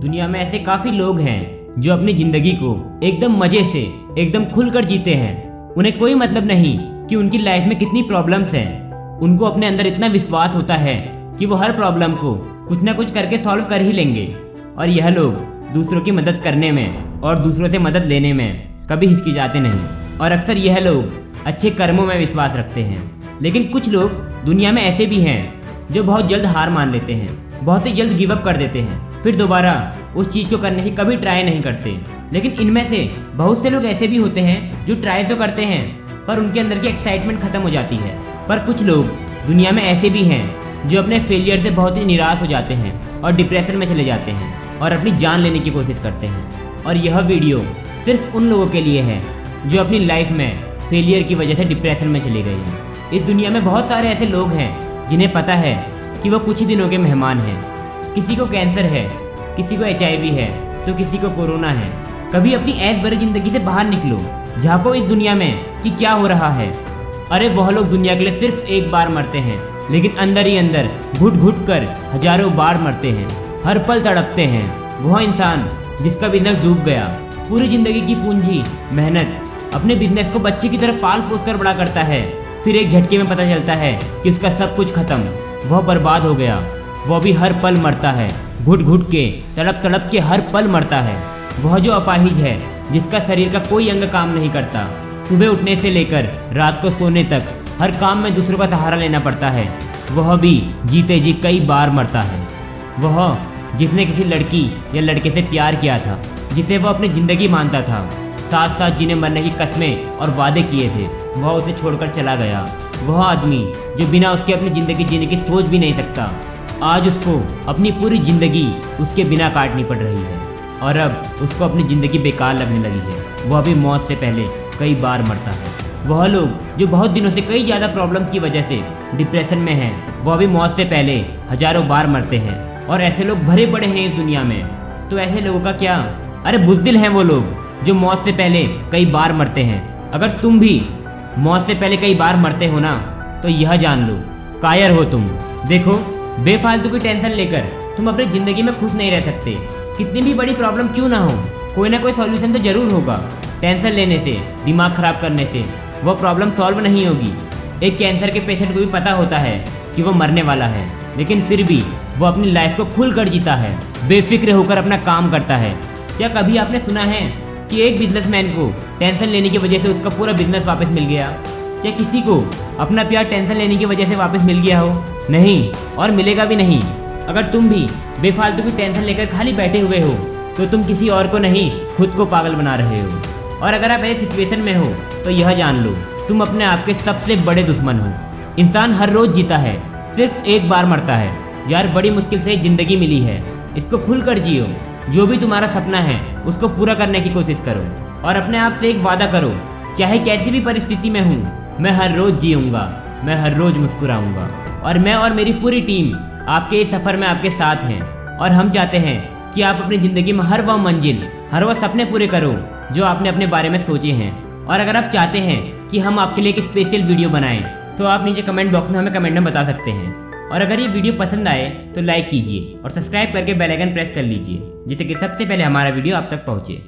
दुनिया में ऐसे काफ़ी लोग हैं जो अपनी ज़िंदगी को एकदम मज़े से, एकदम खुलकर जीते हैं। उन्हें कोई मतलब नहीं कि उनकी लाइफ में कितनी प्रॉब्लम्स हैं। उनको अपने अंदर इतना विश्वास होता है कि वो हर प्रॉब्लम को कुछ ना कुछ करके सॉल्व कर ही लेंगे। और यह लोग दूसरों की मदद करने में और दूसरों से मदद लेने में कभी हिचकिचाते नहीं। और अक्सर यह लोग अच्छे कर्मों में विश्वास रखते हैं। लेकिन कुछ लोग दुनिया में ऐसे भी हैं जो बहुत जल्द हार मान लेते हैं, बहुत ही जल्द गिव अप कर देते हैं। फिर दोबारा उस चीज़ को करने की कभी ट्राई नहीं करते। लेकिन इनमें से बहुत से लोग ऐसे भी होते हैं जो ट्राई तो करते हैं, पर उनके अंदर की एक्साइटमेंट खत्म हो जाती है। पर कुछ लोग दुनिया में ऐसे भी हैं जो अपने फेलियर से बहुत ही निराश हो जाते हैं और डिप्रेशन में चले जाते हैं और अपनी जान लेने की कोशिश करते हैं। और यह वीडियो सिर्फ़ उन लोगों के लिए है जो अपनी लाइफ में फेलियर की वजह से डिप्रेशन में चले गए हैं। इस दुनिया में बहुत सारे ऐसे लोग हैं जिन्हें पता है कि वह कुछ ही दिनों के मेहमान हैं। किसी को कैंसर है, किसी को एचआईवी है तो किसी को कोरोना है। कभी अपनी ऐस भरी ज़िंदगी से बाहर निकलो। झाँको इस दुनिया में कि क्या हो रहा है। अरे, वह लोग दुनिया के लिए सिर्फ़ एक बार मरते हैं, लेकिन अंदर ही अंदर घुट घुट कर हज़ारों बार मरते हैं। हर पल तड़पते हैं। वह इंसान जिसका बिज़नेस डूब गया। पूरी ज़िंदगी की पूंजी, मेहनत, अपने बिज़नेस को बच्चे की तरह पाल पोस कर बड़ा करता है। फिर एक झटके में पता चलता है कि उसका सब कुछ खत्म। वह बर्बाद हो गया। वह भी हर पल मरता है। घुट घुट के तड़प तड़प के हर पल मरता है। वह जो अपाहिज है, जिसका शरीर का कोई अंग काम नहीं करता। सुबह उठने से लेकर रात को सोने तक हर काम में दूसरों का सहारा लेना पड़ता है। वह भी जीते जी कई बार मरता है। वह, जिसने किसी लड़की या लड़के से प्यार किया था, जिसे वह अपनी ज़िंदगी मानता था साथ साथ जिन्हें मरने की कस्में और वादे किए थे, वह उसे छोड़कर चला गया। वह आदमी, जो बिना उसके अपनी ज़िंदगी जीने की सोच भी नहीं सकता। आज उसको अपनी पूरी ज़िंदगी उसके बिना काटनी पड़ रही है और अब उसको अपनी ज़िंदगी बेकार लगने लगी है। वह भी मौत से पहले कई बार मरता है। वह लोग जो बहुत दिनों से कई ज़्यादा प्रॉब्लम्स की वजह से डिप्रेशन में हैं, वह भी मौत से पहले हज़ारों बार मरते हैं। और ऐसे लोग भरे पड़े हैं इस दुनिया में। तो ऐसे लोगों का क्या? अरे बुजदिल हैं वो लोग जो मौत से पहले कई बार मरते हैं। अगर तुम भी मौत से पहले कई बार मरते हो ना तो यह जान लो, कायर हो तुम। देखो बेफालतू की टेंशन लेकर तुम अपनी ज़िंदगी में खुश नहीं रह सकते। कितनी भी बड़ी प्रॉब्लम क्यों ना हो, कोई ना कोई सॉल्यूशन तो ज़रूर होगा। टेंशन लेने से, दिमाग खराब करने से, वो प्रॉब्लम सॉल्व नहीं होगी। एक कैंसर के पेशेंट को भी पता होता है कि वो मरने वाला है, लेकिन फिर भी वो अपनी लाइफ को खुल कर जीता है, बेफिक्र होकर अपना काम करता है। क्या कभी आपने सुना है कि एक बिजनेसमैन को टेंशन लेने की वजह से उसका पूरा बिज़नेस वापस मिल गया? क्या किसी को अपना प्यार टेंशन लेने की वजह से वापस मिल गया हो? नहीं, और मिलेगा भी नहीं। अगर तुम भी बेफालतू की टेंशन लेकर खाली बैठे हुए हो तो तुम किसी और को नहीं, खुद को पागल बना रहे हो। और अगर आप ऐसी सिचुएशन में हो तो यह जान लो, तुम अपने आप के सबसे बड़े दुश्मन हो। इंसान हर रोज जीता है, सिर्फ़ एक बार मरता है। यार, बड़ी मुश्किल से ज़िंदगी मिली है। इसको खुल कर जियो। जो भी तुम्हारा सपना है, उसको पूरा करने की कोशिश करो। और अपने आप से एक वादा करो, चाहे कैसी भी परिस्थिति में हूँ, मैं हर रोज जीऊँगा मैं हर रोज मुस्कुराऊँगा। और मैं और मेरी पूरी टीम आपके इस सफ़र में आपके साथ हैं। और हम चाहते हैं कि आप अपनी ज़िंदगी में हर वह मंजिल, हर वह सपने पूरे करो, जो आपने अपने बारे में सोचे हैं। और अगर आप चाहते हैं कि हम आपके लिए एक स्पेशल वीडियो बनाएँ तो आप नीचे कमेंट बॉक्स में हमें कमेंट में बता सकते हैं। और अगर ये वीडियो पसंद आए तो लाइक कीजिए और सब्सक्राइब करके बेल आइकन प्रेस कर लीजिए, जिससे कि सबसे पहले हमारा वीडियो आप तक पहुँचे।